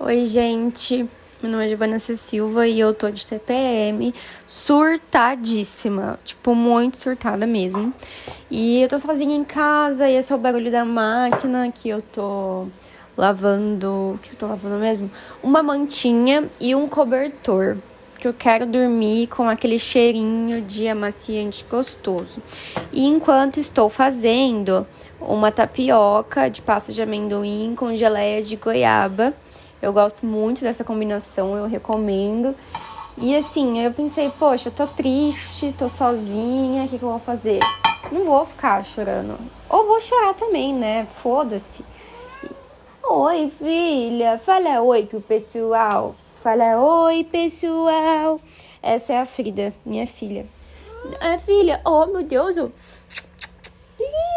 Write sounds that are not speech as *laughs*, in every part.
Oi, gente. Meu nome é C. Silva e eu tô de TPM, surtadíssima, tipo, muito surtada mesmo. E eu tô sozinha em casa e esse é o barulho da máquina que eu tô lavando. Que eu tô lavando mesmo? Uma mantinha e um cobertor. Que eu quero dormir com aquele cheirinho de amaciante gostoso. E enquanto estou fazendo uma tapioca de pasta de amendoim com geleia de goiaba eu gosto muito dessa combinação, eu recomendo. E assim, eu pensei, poxa, eu tô triste, tô sozinha, o que, que eu vou fazer? Não vou ficar chorando. Ou vou chorar também, né? Foda-se. Oi, filha. Fala oi pro pessoal. Fala oi, pessoal. Essa é a Frida, minha filha. É, filha. Oh, meu Deus.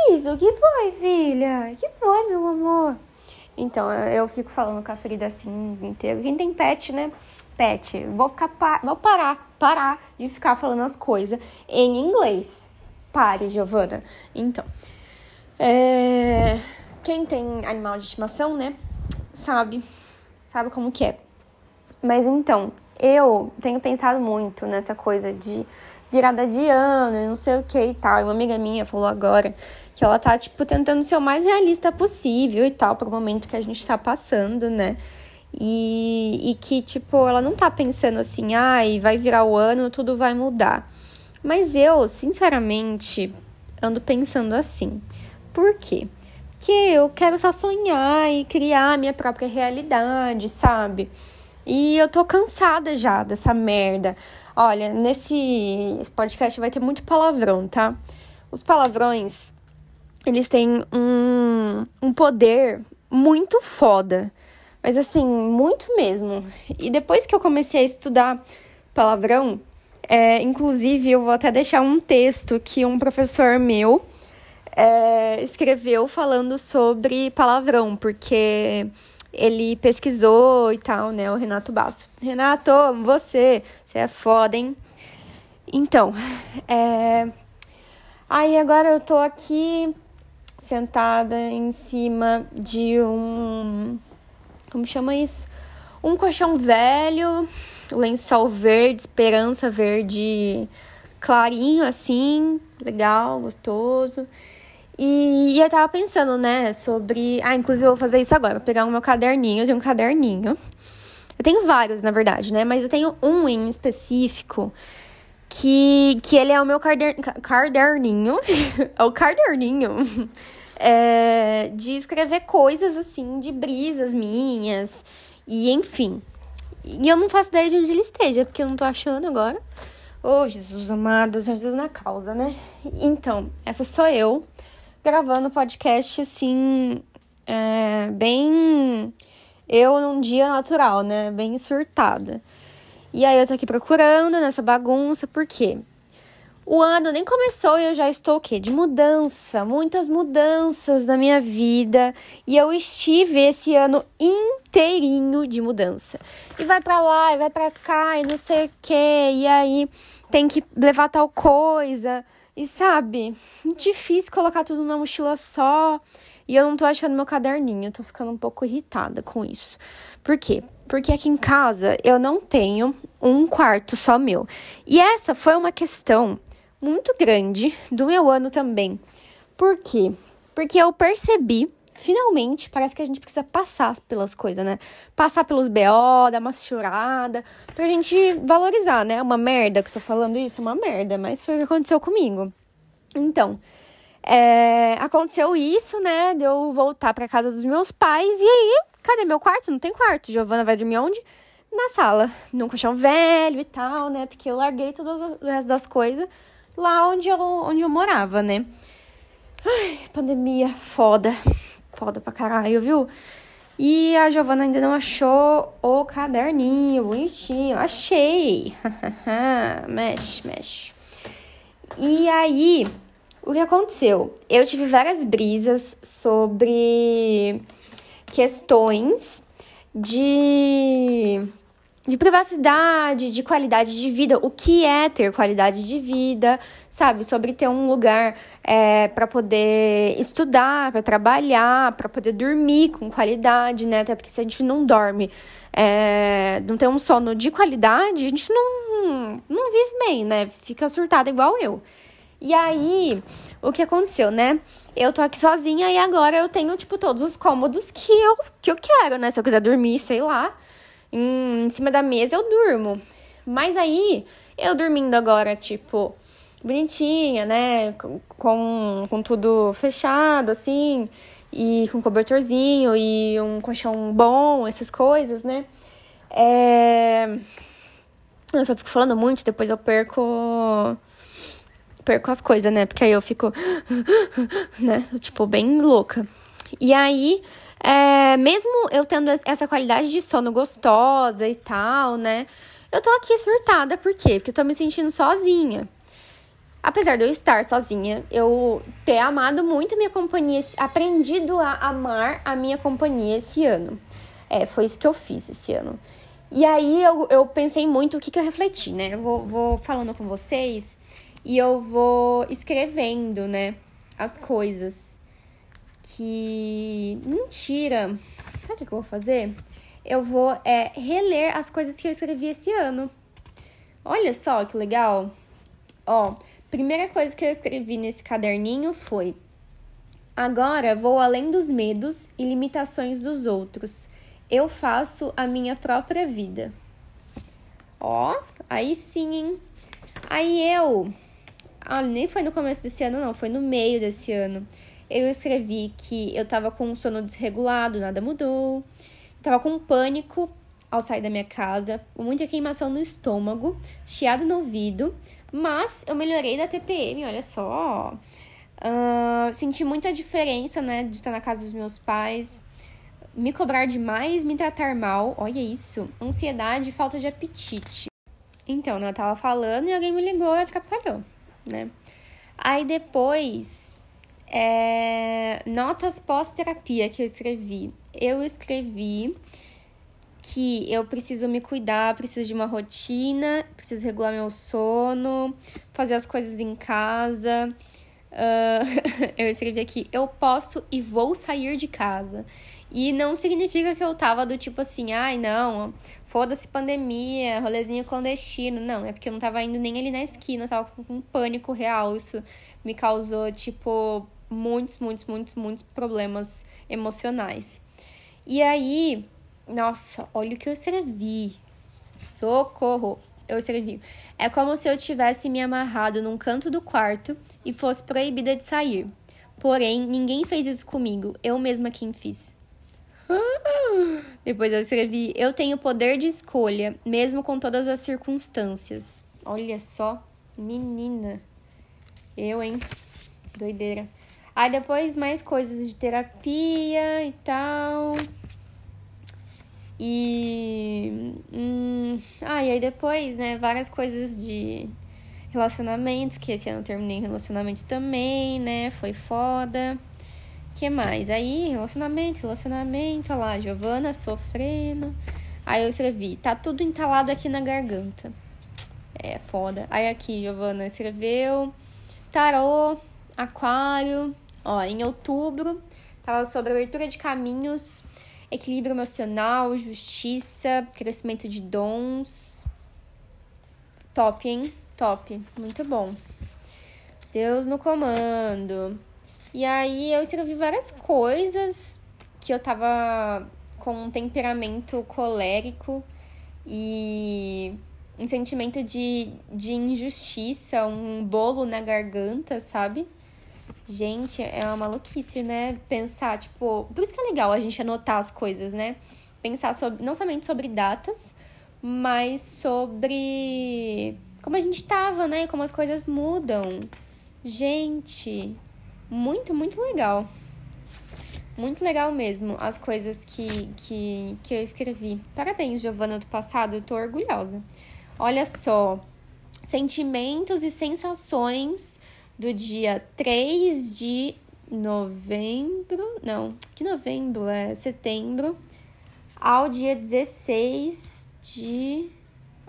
Isso? O que foi, filha? O que foi, meu amor? Então, eu fico falando com a Frida assim inteiro. Quem tem pet, né? Pet. Vou ficar pa vou parar, parar de ficar falando as coisas em inglês. Pare, Giovana. Então, é... quem tem animal de estimação, né? Sabe, sabe como que é. Mas então, eu tenho pensado muito nessa coisa de virada de ano e não sei o que e tal. E uma amiga minha falou agora que ela tá, tipo, tentando ser o mais realista possível e tal, pro momento que a gente tá passando, né? E, e que, tipo, ela não tá pensando assim, ai, vai virar o ano, tudo vai mudar. Mas eu, sinceramente, ando pensando assim. Por quê? Porque eu quero só sonhar e criar a minha própria realidade, sabe? E eu tô cansada já dessa merda. Olha, nesse podcast vai ter muito palavrão, tá? Os palavrões, eles têm um, um poder muito foda. Mas assim, muito mesmo. E depois que eu comecei a estudar palavrão, é, inclusive eu vou até deixar um texto que um professor meu é, escreveu falando sobre palavrão, porque ele pesquisou e tal, né? O Renato Basso. Renato, você, você é foda, hein? Então, *laughs* é... aí agora eu tô aqui sentada em cima de um. Como chama isso? Um colchão velho, lençol verde, esperança verde clarinho assim, legal, gostoso. E, e, eu tava pensando, né, sobre. Ah, inclusive eu vou fazer isso agora. Vou pegar o meu caderninho, eu tenho um caderninho. Eu tenho vários, na verdade, né? Mas eu tenho um em específico que, que ele é o meu cader, caderninho. *laughs* é o caderninho. *laughs* É, de escrever coisas assim, de brisas minhas. E enfim. E eu não faço ideia de onde ele esteja, porque eu não tô achando agora. Ô, oh, Jesus amado, Jesus na causa, né? Então, essa sou eu gravando podcast assim, é, bem. Eu num dia natural, né? Bem surtada. E aí eu tô aqui procurando nessa bagunça, por quê? O ano nem começou e eu já estou o quê? De mudança, muitas mudanças na minha vida. E eu estive esse ano inteirinho de mudança. E vai para lá, e vai para cá, e não sei o quê. E aí tem que levar tal coisa. E sabe, difícil colocar tudo numa mochila só. E eu não tô achando meu caderninho, tô ficando um pouco irritada com isso. Por quê? Porque aqui em casa eu não tenho um quarto só meu. E essa foi uma questão muito grande do meu ano também. Por quê? Porque eu percebi finalmente parece que a gente precisa passar pelas coisas, né? Passar pelos BO, dar uma chorada, pra gente valorizar, né? Uma merda que eu tô falando isso, uma merda, mas foi o que aconteceu comigo. Então, é, aconteceu isso, né? De eu voltar pra casa dos meus pais, e aí, cadê meu quarto? Não tem quarto. Giovana vai dormir onde? Na sala, num colchão velho e tal, né? Porque eu larguei todas as das coisas lá onde eu, onde eu morava, né? Ai, pandemia foda foda pra caralho, viu? E a Giovana ainda não achou o caderninho bonitinho. Achei! *laughs* mexe, mexe. E aí, o que aconteceu? Eu tive várias brisas sobre questões de de privacidade, de qualidade de vida, o que é ter qualidade de vida, sabe? Sobre ter um lugar é, para poder estudar, para trabalhar, para poder dormir com qualidade, né? Até porque se a gente não dorme, é, não tem um sono de qualidade, a gente não, não vive bem, né? Fica surtada igual eu. E aí, o que aconteceu, né? Eu tô aqui sozinha e agora eu tenho, tipo, todos os cômodos que eu, que eu quero, né? Se eu quiser dormir, sei lá em, cima da mesa, eu durmo. Mas aí, eu dormindo agora, tipo, bonitinha, né? Com, com tudo fechado, assim, e com cobertorzinho e um colchão bom, essas coisas, né? É... Eu só fico falando muito, depois eu perco. Perco as coisas, né? Porque aí eu fico. *gasps* né? Tipo, bem louca. E aí, é, mesmo eu tendo essa qualidade de sono gostosa e tal, né? Eu tô aqui surtada, por quê? Porque eu tô me sentindo sozinha. Apesar de eu estar sozinha, eu ter amado muito a minha companhia, aprendido a amar a minha companhia esse ano. É, foi isso que eu fiz esse ano. E aí eu, eu pensei muito o que, que eu refleti, né? Eu vou, vou falando com vocês e eu vou escrevendo, né? As coisas que. Mentira! Sabe o que eu vou fazer? Eu vou é, reler as coisas que eu escrevi esse ano. Olha só que legal! Ó, primeira coisa que eu escrevi nesse caderninho foi: Agora vou além dos medos e limitações dos outros. Eu faço a minha própria vida. Ó, aí sim, hein? Aí eu. Ah, nem foi no começo desse ano, não, foi no meio desse ano eu escrevi que eu tava com sono desregulado, nada mudou. Tava com pânico ao sair da minha casa, muita queimação no estômago, chiado no ouvido, mas eu melhorei da TPM, olha só. Uh, senti muita diferença, né, de estar na casa dos meus pais, me cobrar demais, me tratar mal, olha isso, ansiedade falta de apetite. Então, né, eu tava falando e alguém me ligou e atrapalhou, né? Aí depois é, notas pós-terapia que eu escrevi. Eu escrevi que eu preciso me cuidar, preciso de uma rotina, preciso regular meu sono, fazer as coisas em casa. Uh, *laughs* eu escrevi aqui, eu posso e vou sair de casa. E não significa que eu tava do tipo assim, ai não, foda-se pandemia, rolezinho clandestino. Não, é porque eu não tava indo nem ali na esquina, eu tava com um pânico real. Isso me causou, tipo, muitos, muitos, muitos, muitos problemas emocionais. E aí, nossa, olha o que eu escrevi. Socorro! Eu escrevi. É como se eu tivesse me amarrado num canto do quarto e fosse proibida de sair. Porém, ninguém fez isso comigo, eu mesma quem fiz. Depois eu escrevi: Eu tenho poder de escolha, mesmo com todas as circunstâncias. Olha só, menina. Eu, hein? Doideira. Aí depois mais coisas de terapia e tal. E. Hum, ah, e aí depois, né, várias coisas de relacionamento, porque esse ano terminei relacionamento também, né? Foi foda. que mais? Aí, relacionamento, relacionamento, olha lá, Giovana sofrendo. Aí eu escrevi, tá tudo entalado aqui na garganta. É foda. Aí aqui, Giovana escreveu tarô, aquário, Ó, em outubro, tava sobre abertura de caminhos, equilíbrio emocional, justiça, crescimento de dons. Top, hein? Top. Muito bom. Deus no comando. E aí eu escrevi várias coisas que eu tava com um temperamento colérico e um sentimento de, de injustiça, um bolo na garganta, sabe? Gente, é uma maluquice, né? Pensar, tipo. Por isso que é legal a gente anotar as coisas, né? Pensar sobre, não somente sobre datas, mas sobre como a gente tava, né? Como as coisas mudam. Gente, muito, muito legal. Muito legal mesmo as coisas que, que, que eu escrevi. Parabéns, Giovana, do passado, eu tô orgulhosa. Olha só, sentimentos e sensações do dia 3 de novembro, não, que novembro é setembro, ao dia 16 de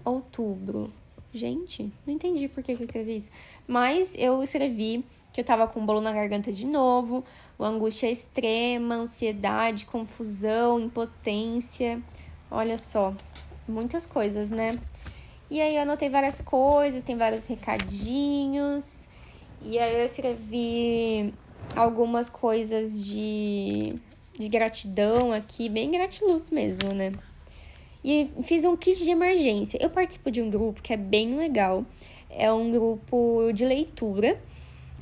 outubro. Gente, não entendi por que, eu escrevi isso. Mas eu escrevi que eu tava com bolo na garganta de novo, angústia extrema, ansiedade, confusão, impotência. Olha só, muitas coisas, né? E aí eu anotei várias coisas, tem vários recadinhos. E aí eu escrevi algumas coisas de, de gratidão aqui, bem gratiluz mesmo, né? E fiz um kit de emergência. Eu participo de um grupo que é bem legal. É um grupo de leitura.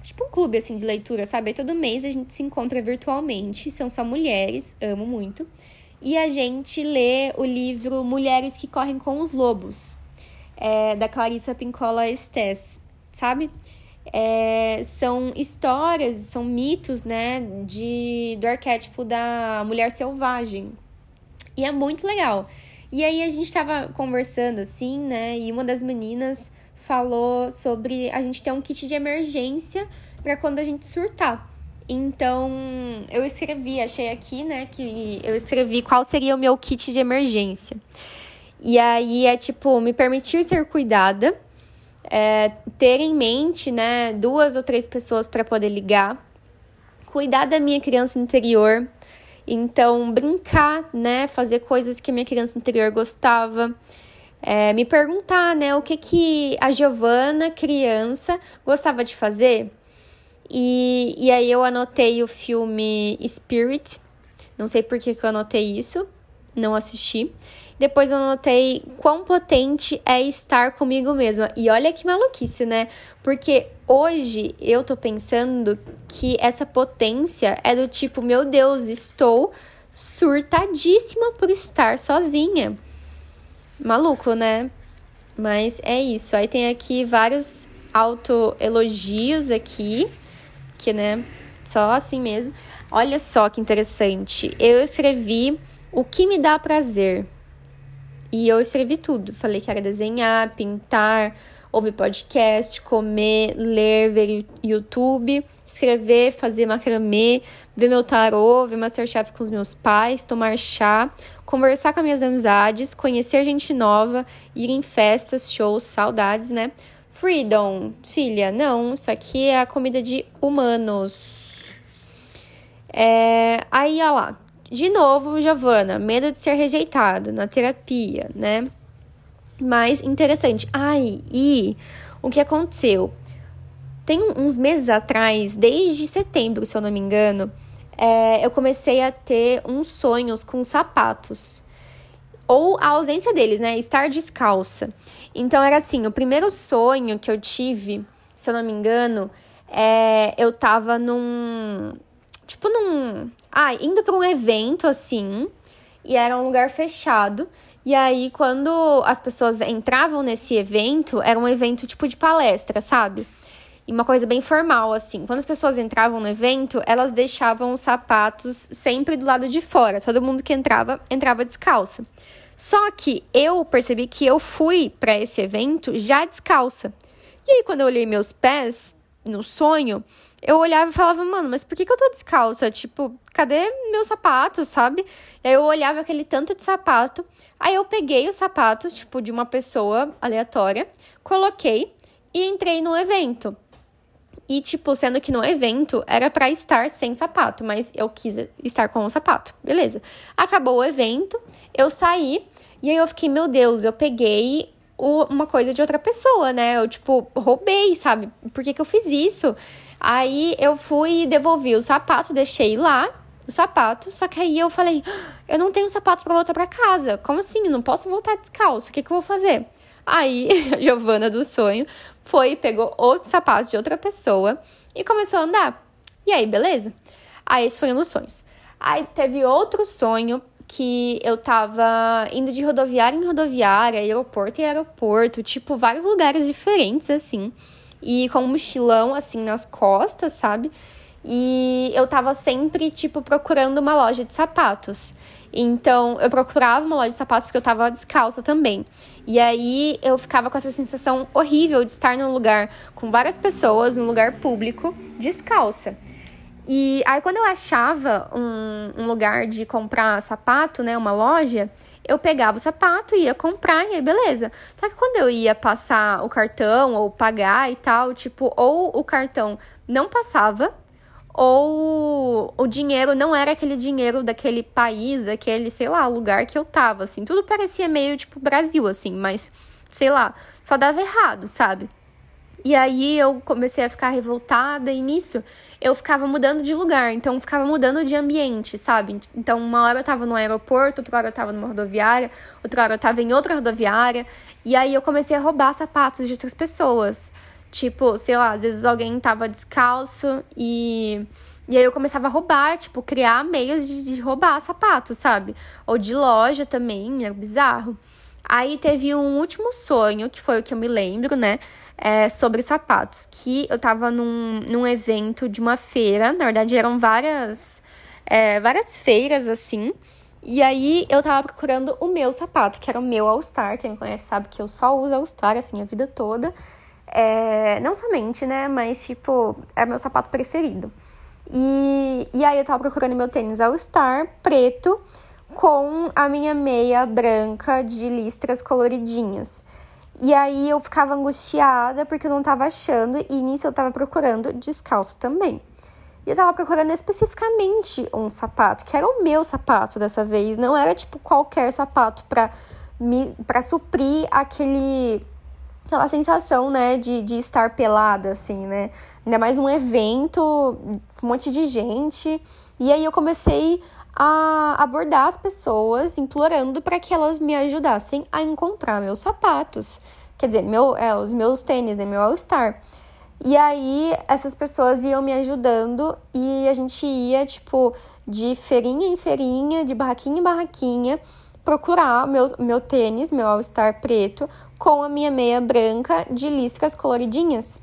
Tipo um clube assim de leitura, sabe? Todo mês a gente se encontra virtualmente. São só mulheres, amo muito. E a gente lê o livro Mulheres que Correm com os Lobos, é, da Clarissa Pincola Estes, sabe? É, são histórias, são mitos, né, de, do arquétipo da mulher selvagem. E é muito legal. E aí a gente tava conversando assim, né? E uma das meninas falou sobre a gente ter um kit de emergência para quando a gente surtar. Então, eu escrevi, achei aqui, né, que eu escrevi qual seria o meu kit de emergência. E aí é tipo, me permitir ser cuidada, é, ter em mente, né, duas ou três pessoas para poder ligar, cuidar da minha criança interior, então, brincar, né? Fazer coisas que a minha criança interior gostava. É, me perguntar, né? O que, que a Giovana, criança, gostava de fazer. E, e aí eu anotei o filme Spirit. Não sei por que, que eu anotei isso. Não assisti. Depois eu notei quão potente é estar comigo mesma. E olha que maluquice, né? Porque hoje eu tô pensando que essa potência é do tipo, meu Deus, estou surtadíssima por estar sozinha. Maluco, né? Mas é isso. Aí tem aqui vários autoelogios aqui, que, né, só assim mesmo. Olha só que interessante. Eu escrevi o que me dá prazer. E eu escrevi tudo. Falei que era desenhar, pintar, ouvir podcast, comer, ler, ver YouTube, escrever, fazer macramê, ver meu tarô, ver Masterchef com os meus pais, tomar chá, conversar com minhas amizades, conhecer gente nova, ir em festas, shows, saudades, né? Freedom, filha, não, isso aqui é a comida de humanos. É, aí, ó lá, de novo, Giovana, medo de ser rejeitado na terapia, né? Mas interessante. Ai, e o que aconteceu? Tem uns meses atrás, desde setembro, se eu não me engano, é, eu comecei a ter uns sonhos com sapatos. Ou a ausência deles, né? Estar descalça. Então era assim: o primeiro sonho que eu tive, se eu não me engano, é, eu tava num. Tipo num ah, indo para um evento assim, e era um lugar fechado. E aí, quando as pessoas entravam nesse evento, era um evento tipo de palestra, sabe? E uma coisa bem formal, assim. Quando as pessoas entravam no evento, elas deixavam os sapatos sempre do lado de fora. Todo mundo que entrava, entrava descalço. Só que eu percebi que eu fui para esse evento já descalça. E aí, quando eu olhei meus pés no sonho, eu olhava e falava, mano, mas por que, que eu tô descalça? Tipo, cadê meu sapato, sabe? E aí eu olhava aquele tanto de sapato. Aí eu peguei o sapato, tipo, de uma pessoa aleatória, coloquei e entrei no evento. E, tipo, sendo que no evento era para estar sem sapato, mas eu quis estar com o sapato. Beleza. Acabou o evento, eu saí, e aí eu fiquei, meu Deus, eu peguei uma coisa de outra pessoa, né? Eu, tipo, roubei, sabe? Por que, que eu fiz isso? Aí eu fui e devolvi o sapato, deixei lá o sapato, só que aí eu falei, ah, eu não tenho sapato para voltar para casa. Como assim? Eu não posso voltar descalça. O que, que eu vou fazer? Aí a *laughs* Giovana do sonho foi, pegou outro sapato de outra pessoa e começou a andar. E aí, beleza? Aí esse foi um dos sonhos. Aí teve outro sonho que eu tava indo de rodoviária em rodoviária, aeroporto em aeroporto, tipo, vários lugares diferentes, assim e com um mochilão assim nas costas, sabe? E eu tava sempre, tipo, procurando uma loja de sapatos. Então, eu procurava uma loja de sapatos porque eu tava descalça também. E aí eu ficava com essa sensação horrível de estar num lugar com várias pessoas, num lugar público, descalça. E aí, quando eu achava um, um lugar de comprar sapato, né, uma loja, eu pegava o sapato, ia comprar e aí beleza. Só que quando eu ia passar o cartão ou pagar e tal, tipo, ou o cartão não passava, ou o dinheiro não era aquele dinheiro daquele país, daquele, sei lá, lugar que eu tava, assim. Tudo parecia meio tipo Brasil, assim, mas sei lá, só dava errado, sabe? E aí eu comecei a ficar revoltada e nisso eu ficava mudando de lugar, então ficava mudando de ambiente, sabe? Então uma hora eu tava no aeroporto, outra hora eu tava numa rodoviária, outra hora eu tava em outra rodoviária, e aí eu comecei a roubar sapatos de outras pessoas. Tipo, sei lá, às vezes alguém tava descalço e e aí eu começava a roubar, tipo, criar meios de, de roubar sapatos, sabe? Ou de loja também, era bizarro. Aí teve um último sonho, que foi o que eu me lembro, né? É, sobre sapatos. Que eu tava num, num evento de uma feira. Na verdade, eram várias, é, várias feiras, assim. E aí eu tava procurando o meu sapato, que era o meu All-Star. Quem me conhece sabe que eu só uso All-Star, assim, a vida toda. É, não somente, né? Mas, tipo, é meu sapato preferido. E, e aí eu tava procurando meu tênis All-Star preto com a minha meia branca de listras coloridinhas. E aí eu ficava angustiada porque eu não tava achando, e nisso eu tava procurando descalço também. E eu tava procurando especificamente um sapato, que era o meu sapato dessa vez, não era tipo qualquer sapato pra, me, pra suprir aquele aquela sensação, né, de, de estar pelada, assim, né? Ainda mais um evento, um monte de gente. E aí eu comecei a abordar as pessoas, implorando para que elas me ajudassem a encontrar meus sapatos. Quer dizer, meu, é, os meus tênis, né? Meu All-Star. E aí, essas pessoas iam me ajudando e a gente ia, tipo, de feirinha em feirinha, de barraquinha em barraquinha, procurar meu, meu tênis, meu All-Star preto, com a minha meia branca de listras coloridinhas.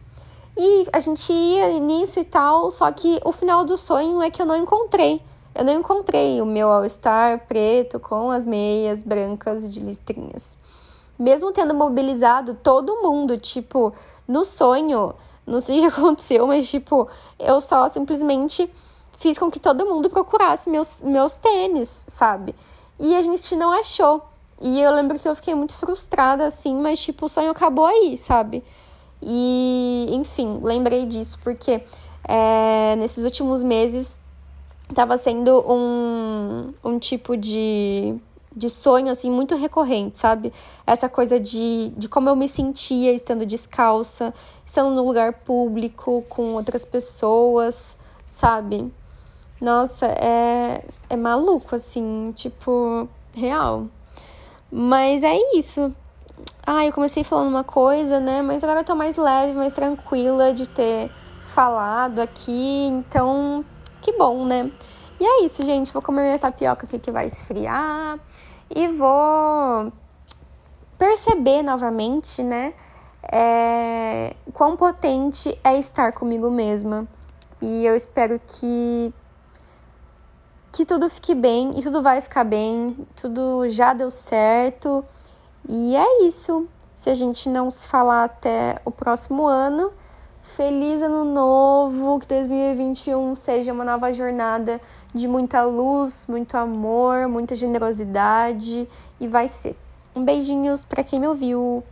E a gente ia nisso e tal, só que o final do sonho é que eu não encontrei. Eu não encontrei o meu All-Star preto com as meias brancas de listrinhas. Mesmo tendo mobilizado todo mundo, tipo, no sonho, não sei o *laughs* que aconteceu, mas, tipo, eu só simplesmente fiz com que todo mundo procurasse meus, meus tênis, sabe? E a gente não achou. E eu lembro que eu fiquei muito frustrada, assim, mas, tipo, o sonho acabou aí, sabe? E, enfim, lembrei disso porque é, nesses últimos meses tava sendo um, um tipo de, de sonho, assim, muito recorrente, sabe? Essa coisa de, de como eu me sentia estando descalça, estando no lugar público, com outras pessoas, sabe? Nossa, é, é maluco, assim, tipo, real. Mas é isso. Ah, eu comecei falando uma coisa, né? Mas agora eu tô mais leve, mais tranquila de ter falado aqui, então que bom, né? E é isso, gente. Vou comer minha tapioca aqui que vai esfriar e vou perceber novamente, né? É, quão potente é estar comigo mesma. E eu espero que que tudo fique bem e tudo vai ficar bem, tudo já deu certo. E é isso. Se a gente não se falar até o próximo ano, Feliz ano novo, que 2021 seja uma nova jornada de muita luz, muito amor, muita generosidade e vai ser. Um beijinhos para quem me ouviu.